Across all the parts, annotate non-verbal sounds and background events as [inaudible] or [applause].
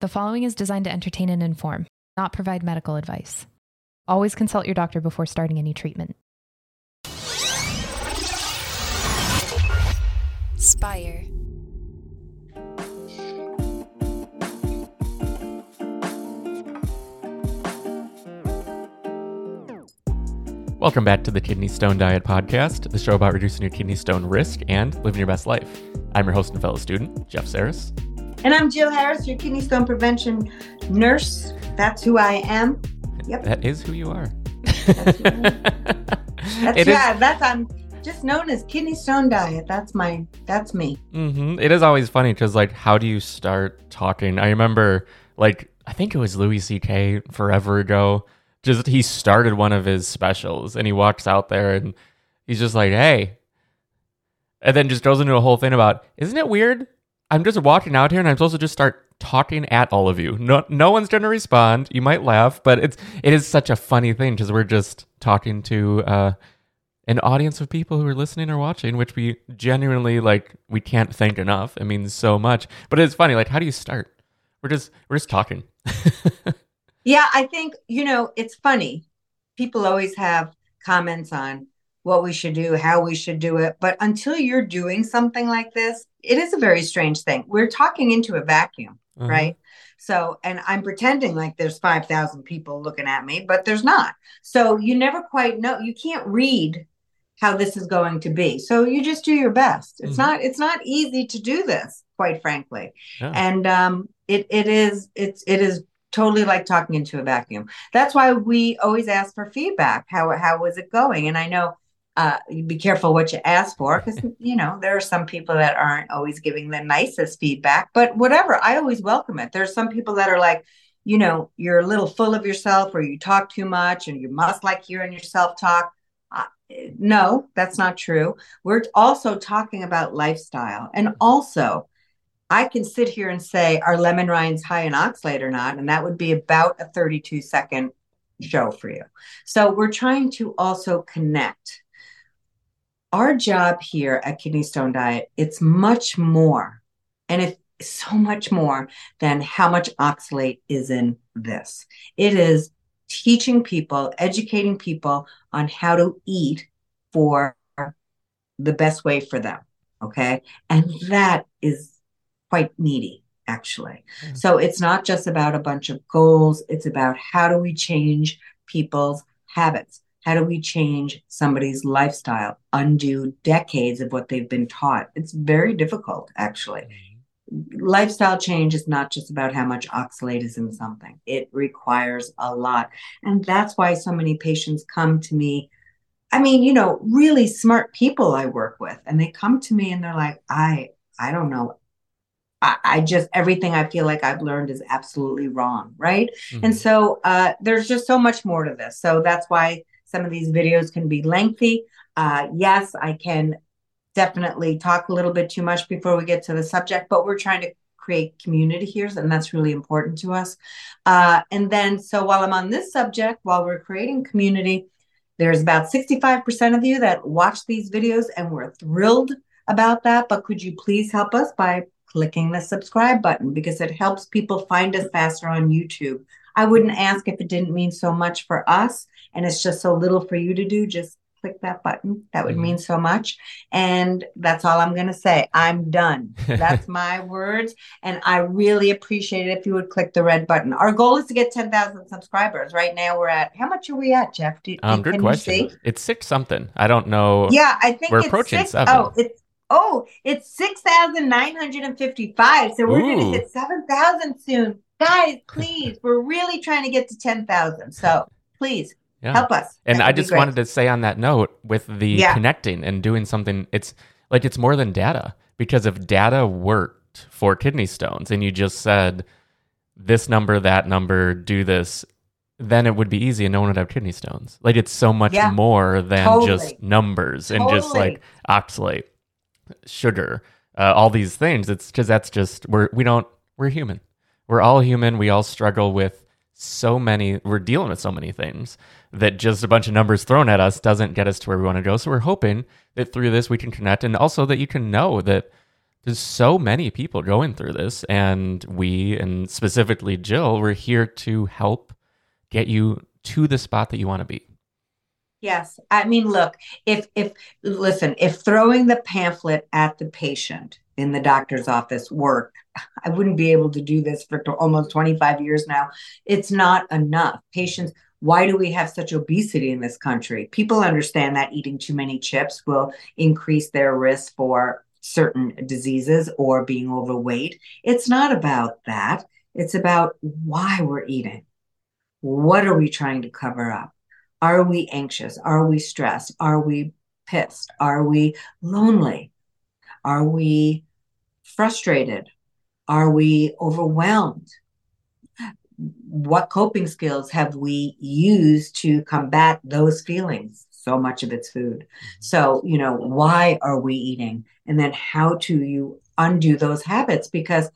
The following is designed to entertain and inform, not provide medical advice. Always consult your doctor before starting any treatment. Spire. Welcome back to the Kidney Stone Diet Podcast, the show about reducing your kidney stone risk and living your best life. I'm your host and fellow student, Jeff Saris. And I'm Jill Harris, your kidney stone prevention nurse. That's who I am. Yep. That is who you are. That's, who that's [laughs] It is- yeah, that's I'm just known as kidney stone diet. That's my that's me. Mm-hmm. It is always funny because, like, how do you start talking? I remember, like, I think it was Louis C.K. forever ago. Just he started one of his specials and he walks out there and he's just like, hey. And then just goes into a whole thing about, isn't it weird? I'm just walking out here and I'm supposed to just start talking at all of you. No, no one's going to respond. You might laugh, but it's it is such a funny thing because we're just talking to uh, an audience of people who are listening or watching, which we genuinely like. We can't thank enough. It means so much. But it's funny. Like, how do you start? We're just we're just talking. [laughs] Yeah, I think, you know, it's funny. People always have comments on what we should do, how we should do it. But until you're doing something like this, it is a very strange thing. We're talking into a vacuum, Uh-huh. right? So, and I'm pretending like there's 5,000 people looking at me, but there's not. So you never quite know. You can't read how this is going to be. So you just do your best. It's Mhm. not, it's not easy to do this, quite frankly Yeah. and um, it it is it's it is totally like talking into a vacuum. That's why we always ask for feedback. How how was it going? And I know uh, you be careful what you ask for because [laughs] you know there are some people that aren't always giving the nicest feedback. But whatever, I always welcome it. There's some people that are like. You know, you're a little full of yourself, or you talk too much, and you must like hearing yourself talk. Uh, no, that's not true. We're also talking about lifestyle, and also I can sit here and say are lemon rinds high in oxalate or not, and that would be about a 32 second show for you. So we're trying to also connect. Our job here at Kidney Stone Diet, it's much more, and it's so much more than how much oxalate is in this. It is teaching people, educating people on how to eat for the best way for them. Okay. And that is quite needy, actually. Yeah. So it's not just about a bunch of goals, it's about how do we change people's habits? How do we change somebody's lifestyle, undo decades of what they've been taught? It's very difficult, actually. Lifestyle change is not just about how much oxalate is in something, it requires a lot. And that's why so many patients come to me. I mean, you know, really smart people I work with, and they come to me and they're like, I, I don't know I, just everything I feel like I've learned is absolutely wrong, right? Mhm. And so uh, there's just so much more to this. So that's why some of these videos can be lengthy. Uh, yes, I can definitely talk a little bit too much before we get to the subject, but we're trying to create community here, and that's really important to us. Uh, and then, so while I'm on this subject, while we're creating community, there's about 65% of you that watch these videos, and we're thrilled about that. But could you please help us by clicking the subscribe button because it helps people find us faster on YouTube. I wouldn't ask if it didn't mean so much for us and it's just so little for you to do. Just click that button. That would Mhm. mean so much. And that's all I'm going to say. I'm done. [laughs] That's my words. And I really appreciate it if you would click the red button. Our goal is to get 10,000 subscribers. Right now we're at, how much are we at, Jeff? Do, Um, can good you question. see? It's six something. I don't know. Yeah, I think We're it's approaching six. seven. Oh, it's oh, it's six thousand nine hundred and fifty-five. So we're gonna hit seven thousand soon, guys. Please, we're really trying to get to ten thousand. So please Yeah. help us. And That I just wanted to say on that note with the Yeah. connecting and doing something, it's like it's more than data because if data worked for kidney stones and you just said this number, that number, do this, then it would be easy and no one would have kidney stones. Like it's so much Yeah. more than Totally. just numbers and just like oxalate, sugar, uh, all these things. It's because that's just we're we don't we're human. We're all human. We all struggle with so many. We're dealing with so many things that just a bunch of numbers thrown at us doesn't get us to where we want to go. So we're hoping that through this we can connect, and also that you can know that there's so many people going through this, and we, and specifically Jill, we're here to help get you to the spot that you want to be. Yes. I mean, look, if, if, listen, if throwing the pamphlet at the patient in the doctor's office work. I wouldn't be able to do this for almost 25 years now. It's not enough. Patients, why do we have such obesity in this country? People understand that eating too many chips will increase their risk for certain diseases or being overweight. It's not about that. It's about why we're eating. What are we trying to cover up? Are we anxious? Are we stressed? Are we pissed? Are we lonely? Are we frustrated? Are we overwhelmed? What coping skills have we used to combat those feelings? So much of it's food. Mm-hmm. So, you know, why are we eating? And then how do you undo those habits? Because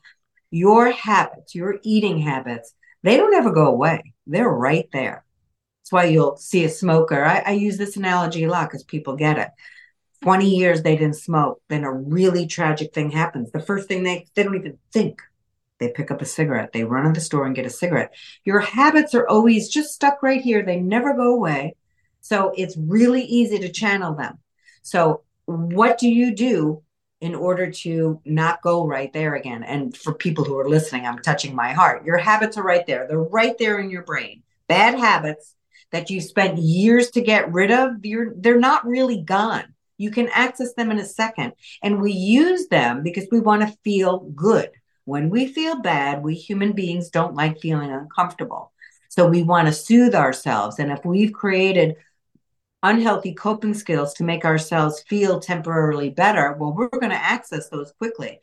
your habits, your eating habits, they don't ever go away. They're right there. That's why you'll see a smoker. I, I use this analogy a lot because people get it. 20 years they didn't smoke, then a really tragic thing happens. The first thing they they don't even think. They pick up a cigarette. They run to the store and get a cigarette. Your habits are always just stuck right here. They never go away. So it's really easy to channel them. So what do you do in order to not go right there again? And for people who are listening, I'm touching my heart. Your habits are right there. They're right there in your brain. Bad habits that you spent years to get rid of, you're, they're not really gone. You can access them in a second. And we use them because we want to feel good. When we feel bad, we human beings don't like feeling uncomfortable. So we want to soothe ourselves. And if we've created unhealthy coping skills to make ourselves feel temporarily better, well, we're going to access those quickly.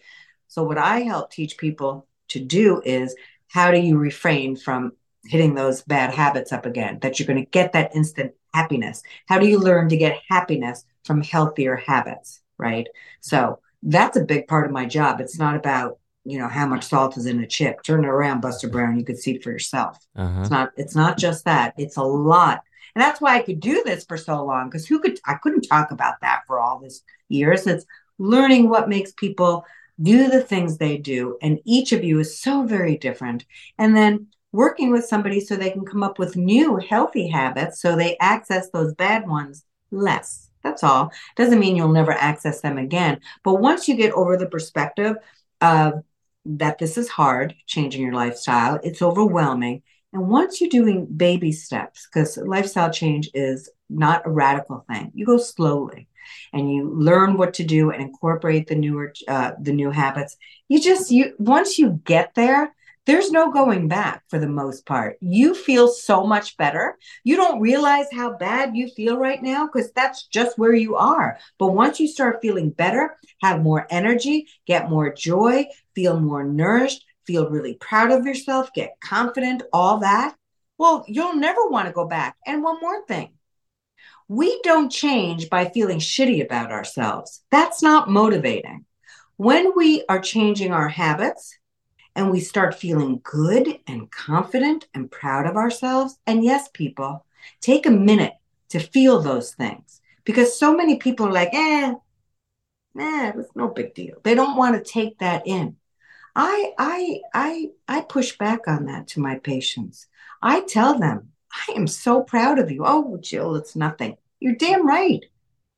So, what I help teach people to do is how do you refrain from hitting those bad habits up again, that you're going to get that instant happiness. How do you learn to get happiness from healthier habits? Right. So that's a big part of my job. It's not about, you know, how much salt is in a chip. Turn it around, Buster Brown. You could see it for yourself. Uh-huh. It's not, it's not just that. It's a lot. And that's why I could do this for so long because who could, I couldn't talk about that for all this years. It's learning what makes people do the things they do. And each of you is so very different. And then working with somebody so they can come up with new healthy habits so they access those bad ones less. That's all. Doesn't mean you'll never access them again. But once you get over the perspective of that this is hard, changing your lifestyle, it's overwhelming. And once you're doing baby steps, because lifestyle change is not a radical thing, you go slowly and you learn what to do and incorporate the newer uh, the new habits. You just you once you get there, there's no going back for the most part. You feel so much better. You don't realize how bad you feel right now because that's just where you are. But once you start feeling better, have more energy, get more joy, feel more nourished, feel really proud of yourself, get confident, all that, well, you'll never want to go back. And one more thing we don't change by feeling shitty about ourselves. That's not motivating. When we are changing our habits, and we start feeling good and confident and proud of ourselves. And yes, people, take a minute to feel those things because so many people are like, eh, nah, it was no big deal. They don't want to take that in. I I I I push back on that to my patients. I tell them, I am so proud of you. Oh, Jill, it's nothing. You're damn right.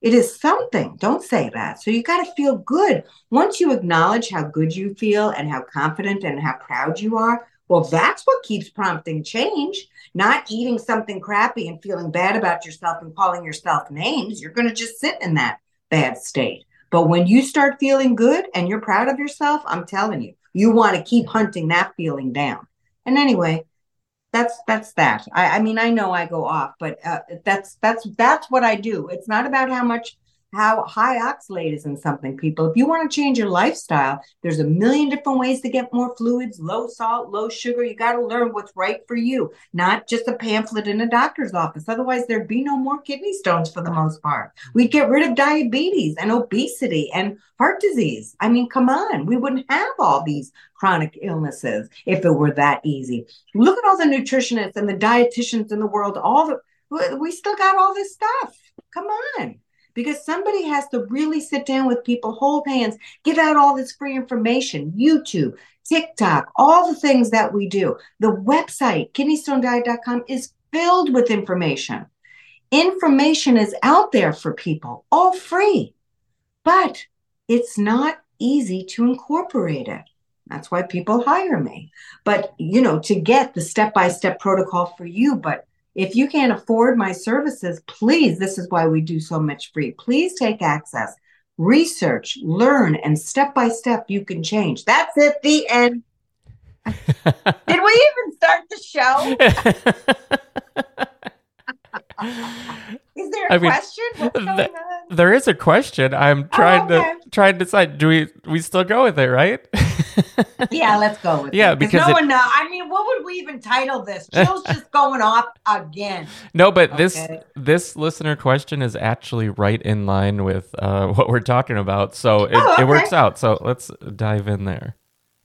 It is something. Don't say that. So you got to feel good. Once you acknowledge how good you feel and how confident and how proud you are, well, that's what keeps prompting change, not eating something crappy and feeling bad about yourself and calling yourself names. You're going to just sit in that bad state. But when you start feeling good and you're proud of yourself, I'm telling you, you want to keep hunting that feeling down. And anyway, that's that's that. I, I mean, I know I go off, but uh, that's that's that's what I do. It's not about how much how high oxalate is in something, people. If you want to change your lifestyle, there's a million different ways to get more fluids, low salt, low sugar. You got to learn what's right for you, not just a pamphlet in a doctor's office. Otherwise, there'd be no more kidney stones for the most part. Mm-hmm. We'd get rid of diabetes and obesity and heart disease. I mean, come on, we wouldn't have all these chronic illnesses if it were that easy. Look at all the nutritionists and the dietitians in the world, all the we still got all this stuff. Come on because somebody has to really sit down with people, hold hands, give out all this free information, YouTube, TikTok, all the things that we do. The website, kidneystonediet.com, is filled with information. Information is out there for people, all free, but it's not easy to incorporate it. That's why people hire me. But, you know, to get the step by step protocol for you, but if you can't afford my services, please, this is why we do so much free. Please take access, research, learn, and step by step you can change. That's it, the end. [laughs] Did we even start the show? is there a I mean, question? Th- there is a question. I'm trying oh, okay. to try and decide. Do we we still go with it, right? [laughs] yeah, let's go with yeah, it. because no it, one. Know, I mean, what would we even title this? Jill's [laughs] just going off again. No, but okay. this this listener question is actually right in line with uh, what we're talking about, so it, oh, okay. it works out. So let's dive in there.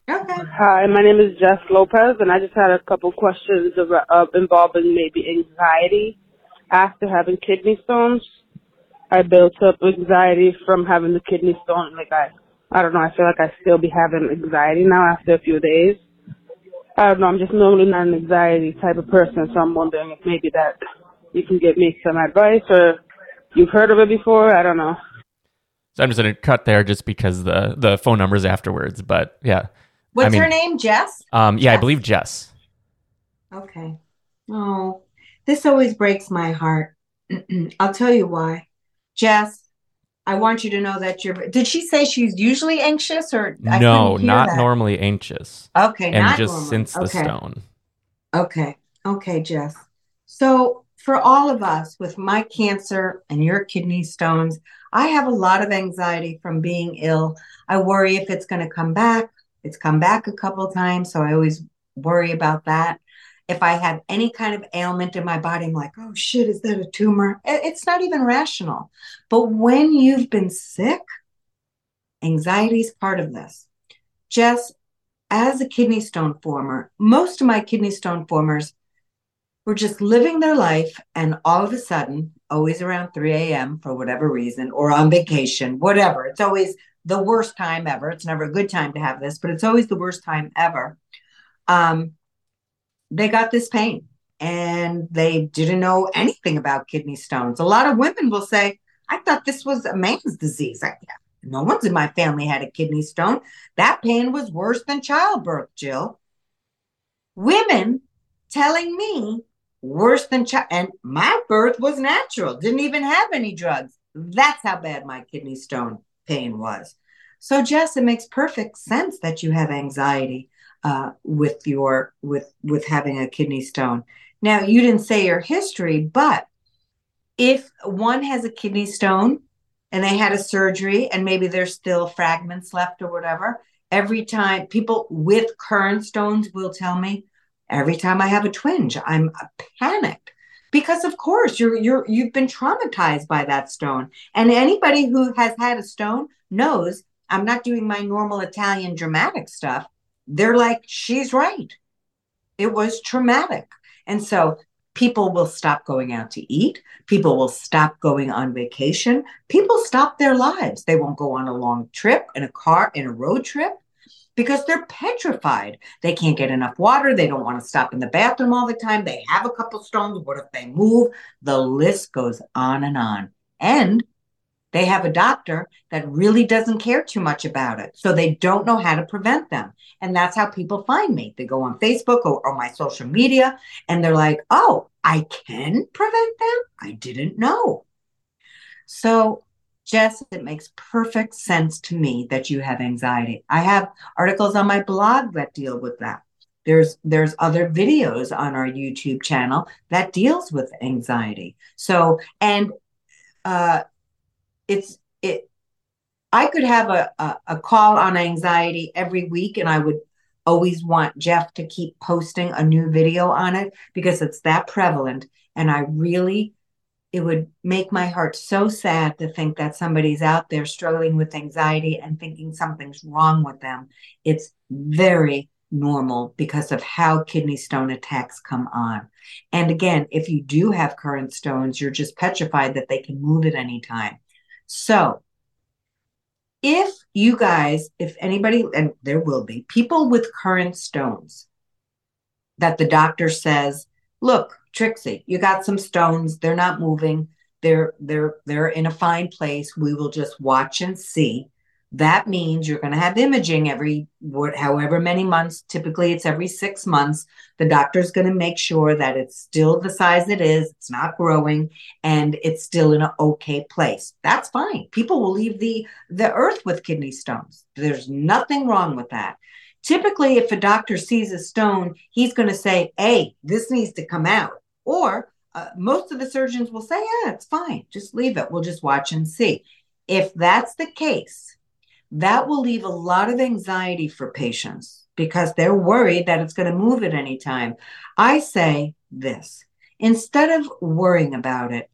Okay. Hi, my name is Jess Lopez, and I just had a couple questions uh, involving maybe anxiety after having kidney stones. I built up anxiety from having the kidney stone. Like I, I don't know. I feel like I still be having anxiety now after a few days. I don't know. I'm just normally not an anxiety type of person, so I'm wondering if maybe that you can give me some advice or you've heard of it before. I don't know. So I'm just going to cut there just because the the phone numbers afterwards. But yeah. What's I mean, her name? Jess. Um. Yeah, Jess. I believe Jess. Okay. Oh, this always breaks my heart. [clears throat] I'll tell you why. Jess, I want you to know that you're. Did she say she's usually anxious or? I no, not that. normally anxious. Okay, and just normally. since the okay. stone. Okay, okay, Jess. So for all of us with my cancer and your kidney stones, I have a lot of anxiety from being ill. I worry if it's going to come back. It's come back a couple times, so I always worry about that if I have any kind of ailment in my body, I'm like, oh shit, is that a tumor? It's not even rational. But when you've been sick, anxiety is part of this. Jess, as a kidney stone former, most of my kidney stone formers were just living their life, and all of a sudden, always around 3 a.m. for whatever reason, or on vacation, whatever. It's always the worst time ever. It's never a good time to have this, but it's always the worst time ever. Um, they got this pain and they didn't know anything about kidney stones. A lot of women will say, I thought this was a man's disease. I, no one's in my family had a kidney stone. That pain was worse than childbirth, Jill. Women telling me worse than child, and my birth was natural, didn't even have any drugs. That's how bad my kidney stone pain was. So, Jess, it makes perfect sense that you have anxiety uh, with your with with having a kidney stone. Now, you didn't say your history, but if one has a kidney stone and they had a surgery and maybe there's still fragments left or whatever, every time people with current stones will tell me, every time I have a twinge, I'm panicked because of course you're you're you've been traumatized by that stone. And anybody who has had a stone knows I'm not doing my normal Italian dramatic stuff they're like, she's right. It was traumatic. And so people will stop going out to eat. People will stop going on vacation. People stop their lives. They won't go on a long trip in a car, in a road trip because they're petrified. They can't get enough water. They don't want to stop in the bathroom all the time. They have a couple stones. What if they move? The list goes on and on. And they have a doctor that really doesn't care too much about it. So they don't know how to prevent them. And that's how people find me. They go on Facebook or, or my social media and they're like, oh, I can prevent them? I didn't know. So, Jess, it makes perfect sense to me that you have anxiety. I have articles on my blog that deal with that. There's there's other videos on our YouTube channel that deals with anxiety. So, and uh, it's it I could have a, a, a call on anxiety every week and I would always want Jeff to keep posting a new video on it because it's that prevalent. And I really, it would make my heart so sad to think that somebody's out there struggling with anxiety and thinking something's wrong with them. It's very normal because of how kidney stone attacks come on. And again, if you do have current stones, you're just petrified that they can move at any time. So, if you guys, if anybody, and there will be people with current stones that the doctor says, look, Trixie, you got some stones, they're not moving, they're they're they're in a fine place. We will just watch and see that means you're going to have imaging every however many months. Typically it's every six months. The doctor's going to make sure that it's still the size it is it's not growing and it's still in an okay place. That's fine. People will leave the the earth with kidney stones. There's nothing wrong with that. Typically if a doctor sees a stone he's going to say hey this needs to come out. Or uh, most of the surgeons will say yeah it's fine. Just leave it. We'll just watch and see. If that's the case that will leave a lot of anxiety for patients because they're worried that it's going to move at any time. I say this instead of worrying about it,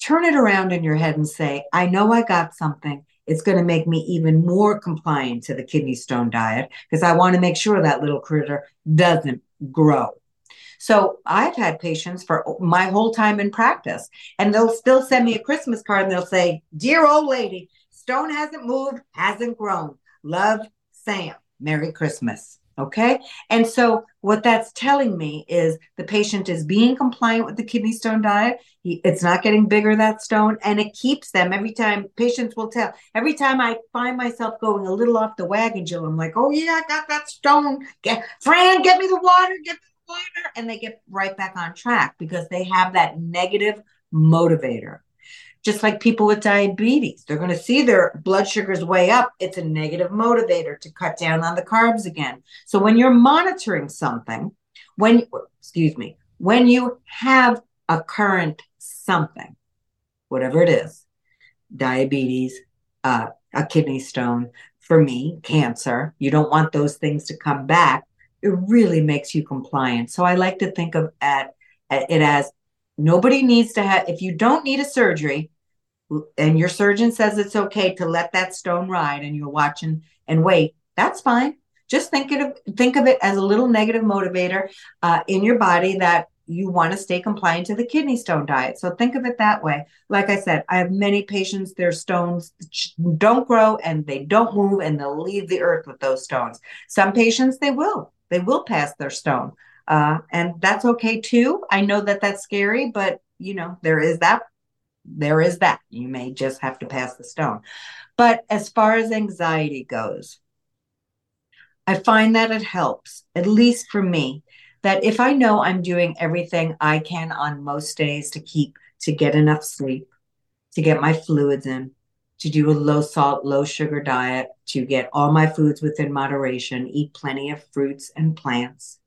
turn it around in your head and say, I know I got something. It's going to make me even more compliant to the kidney stone diet because I want to make sure that little critter doesn't grow. So I've had patients for my whole time in practice, and they'll still send me a Christmas card and they'll say, Dear old lady, Stone hasn't moved, hasn't grown. Love, Sam. Merry Christmas. Okay. And so, what that's telling me is the patient is being compliant with the kidney stone diet. He, it's not getting bigger, that stone, and it keeps them every time. Patients will tell every time I find myself going a little off the wagon, Jill, I'm like, oh, yeah, I got that stone. Get, Fran, get me the water, get me the water. And they get right back on track because they have that negative motivator just like people with diabetes. They're going to see their blood sugars way up. It's a negative motivator to cut down on the carbs again. So when you're monitoring something, when, excuse me, when you have a current something, whatever it is, diabetes, uh, a kidney stone, for me, cancer, you don't want those things to come back. It really makes you compliant. So I like to think of at, at it as nobody needs to have, if you don't need a surgery, and your surgeon says it's okay to let that stone ride and you're watching and wait, that's fine. Just think of think of it as a little negative motivator uh, in your body that you want to stay compliant to the kidney stone diet. So think of it that way. Like I said, I have many patients, their stones don't grow and they don't move and they'll leave the earth with those stones. Some patients, they will. They will pass their stone. Uh, and that's okay too. I know that that's scary, but you know, there is that there is that. You may just have to pass the stone. But as far as anxiety goes, I find that it helps, at least for me, that if I know I'm doing everything I can on most days to keep to get enough sleep, to get my fluids in, to do a low salt, low sugar diet, to get all my foods within moderation, eat plenty of fruits and plants.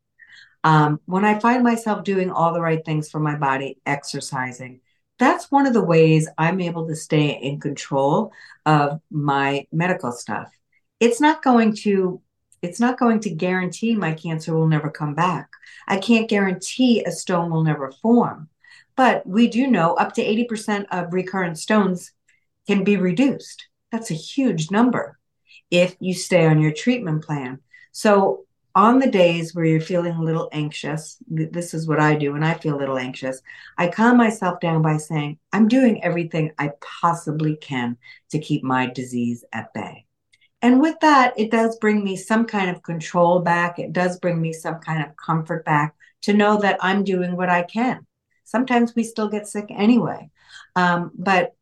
Um, when I find myself doing all the right things for my body, exercising, that's one of the ways I'm able to stay in control of my medical stuff. It's not going to it's not going to guarantee my cancer will never come back. I can't guarantee a stone will never form. But we do know up to 80% of recurrent stones can be reduced. That's a huge number if you stay on your treatment plan. So on the days where you're feeling a little anxious, this is what I do when I feel a little anxious. I calm myself down by saying, I'm doing everything I possibly can to keep my disease at bay. And with that, it does bring me some kind of control back. It does bring me some kind of comfort back to know that I'm doing what I can. Sometimes we still get sick anyway. Um, but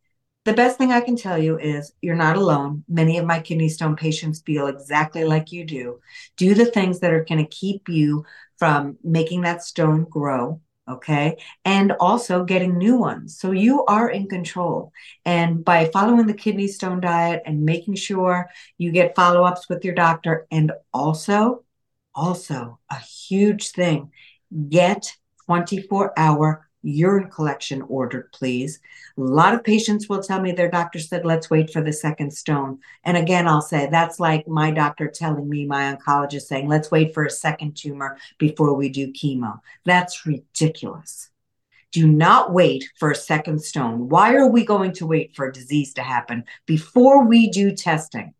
the best thing I can tell you is you're not alone. Many of my kidney stone patients feel exactly like you do. Do the things that are going to keep you from making that stone grow. Okay. And also getting new ones. So you are in control. And by following the kidney stone diet and making sure you get follow ups with your doctor, and also, also a huge thing get 24 hour urine collection ordered, please. A lot of patients will tell me their doctor said, let's wait for the second stone. And again, I'll say that's like my doctor telling me, my oncologist saying, let's wait for a second tumor before we do chemo. That's ridiculous. Do not wait for a second stone. Why are we going to wait for a disease to happen before we do testing?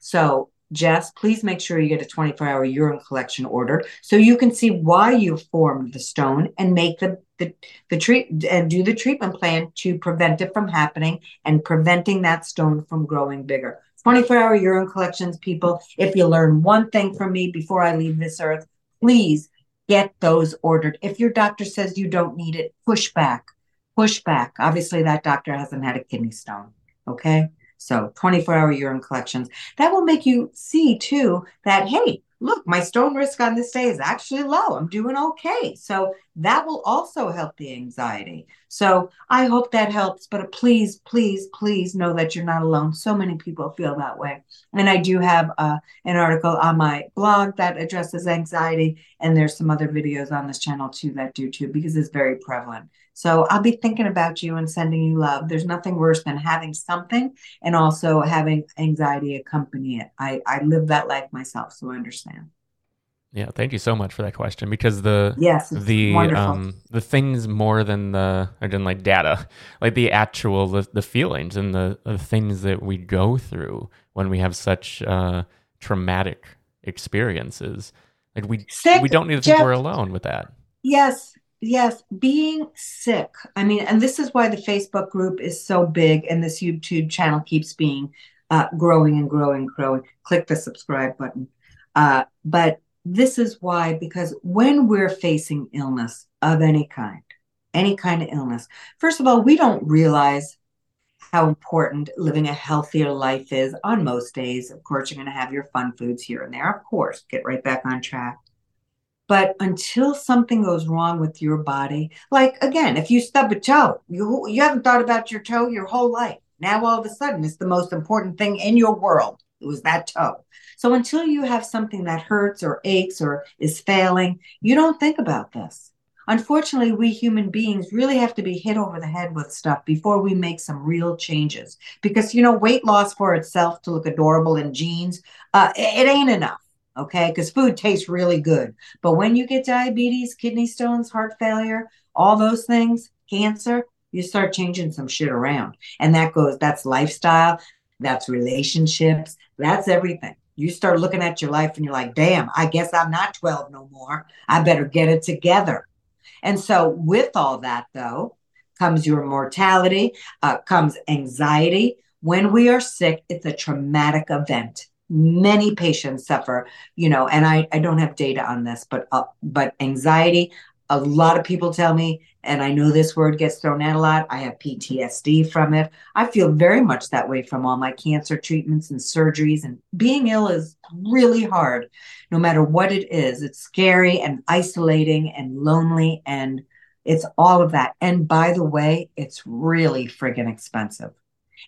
So Jess, please make sure you get a 24 hour urine collection order so you can see why you formed the stone and make the the the treat and do the treatment plan to prevent it from happening and preventing that stone from growing bigger. 24 hour urine collections, people. If you learn one thing from me before I leave this earth, please get those ordered. If your doctor says you don't need it, push back, push back. Obviously, that doctor hasn't had a kidney stone. Okay. So 24 hour urine collections. That will make you see too that, hey, look, my stone risk on this day is actually low. I'm doing okay. So that will also help the anxiety. So I hope that helps. But please, please, please know that you're not alone. So many people feel that way. And I do have uh, an article on my blog that addresses anxiety. And there's some other videos on this channel too that do too, because it's very prevalent. So I'll be thinking about you and sending you love. There's nothing worse than having something and also having anxiety accompany it. I, I live that life myself, so I understand. Yeah, thank you so much for that question because the yes the wonderful. um the things more than the I didn't like data like the actual the, the feelings and the, the things that we go through when we have such uh, traumatic experiences like we Sick, we don't need to think Jeff. we're alone with that Yes, yes, being sick. I mean, and this is why the Facebook group is so big and this YouTube channel keeps being uh, growing and growing and growing. Click the subscribe button. Uh, but this is why, because when we're facing illness of any kind, any kind of illness, first of all, we don't realize how important living a healthier life is on most days. Of course, you're going to have your fun foods here and there. Of course, get right back on track. But until something goes wrong with your body, like again, if you stub a toe, you you haven't thought about your toe your whole life. Now all of a sudden it's the most important thing in your world. It was that toe. So until you have something that hurts or aches or is failing, you don't think about this. Unfortunately, we human beings really have to be hit over the head with stuff before we make some real changes. Because you know, weight loss for itself to look adorable in jeans, uh, it, it ain't enough okay? Because food tastes really good. But when you get diabetes, kidney stones, heart failure, all those things, cancer, you start changing some shit around. And that goes, that's lifestyle, that's relationships, that's everything. You start looking at your life and you're like, damn, I guess I'm not 12 no more. I better get it together. And so, with all that, though, comes your mortality, uh, comes anxiety. When we are sick, it's a traumatic event many patients suffer you know and i i don't have data on this but uh, but anxiety a lot of people tell me and i know this word gets thrown out a lot i have ptsd from it. I feel very much that way from all my cancer treatments and surgeries and being ill is really hard. No matter what it is it's scary and isolating and lonely and it's all of that. And by the way it's really friggin expensive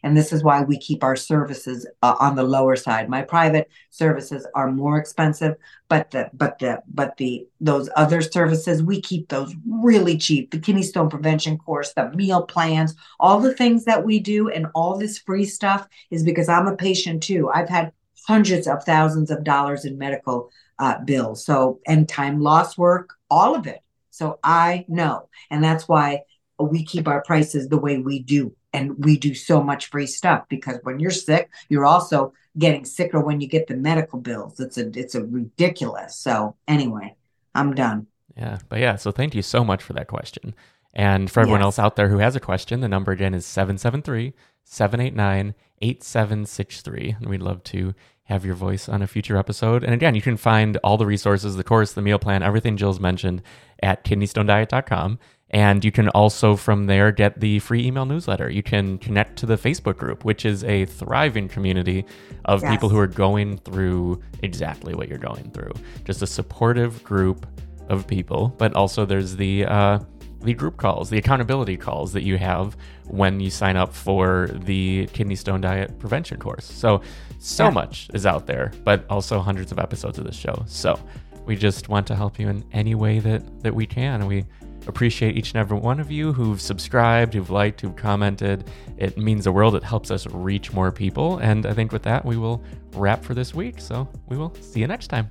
and this is why we keep our services uh, on the lower side. My private services are more expensive, but the but the but the those other services we keep those really cheap. The kidney stone prevention course, the meal plans, all the things that we do, and all this free stuff is because I'm a patient too. I've had hundreds of thousands of dollars in medical uh, bills, so and time loss work, all of it. So I know, and that's why we keep our prices the way we do and we do so much free stuff because when you're sick you're also getting sicker when you get the medical bills. It's a it's a ridiculous so anyway i'm done. Yeah but yeah so thank you so much for that question. And for everyone Yes. else out there who has a question the number again is 773 789 8763 and we'd love to have your voice on a future episode. And again you can find all the resources the course the meal plan everything jill's mentioned at kidneystonediet.com and you can also from there get the free email newsletter. You can connect to the Facebook group, which is a thriving community of Yes. people who are going through exactly what you're going through. Just a supportive group of people, but also there's the uh, the group calls, the accountability calls that you have when you sign up for the kidney stone diet prevention course. So so Yeah. much is out there, but also hundreds of episodes of this show. So we just want to help you in any way that that we can. And we appreciate each and every one of you who've subscribed, who've liked, who've commented. It means the world. It helps us reach more people. And I think with that, we will wrap for this week. So we will see you next time.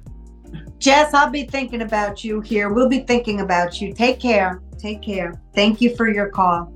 jess i'll be thinking about you here we'll be thinking about you take care take care thank you for your call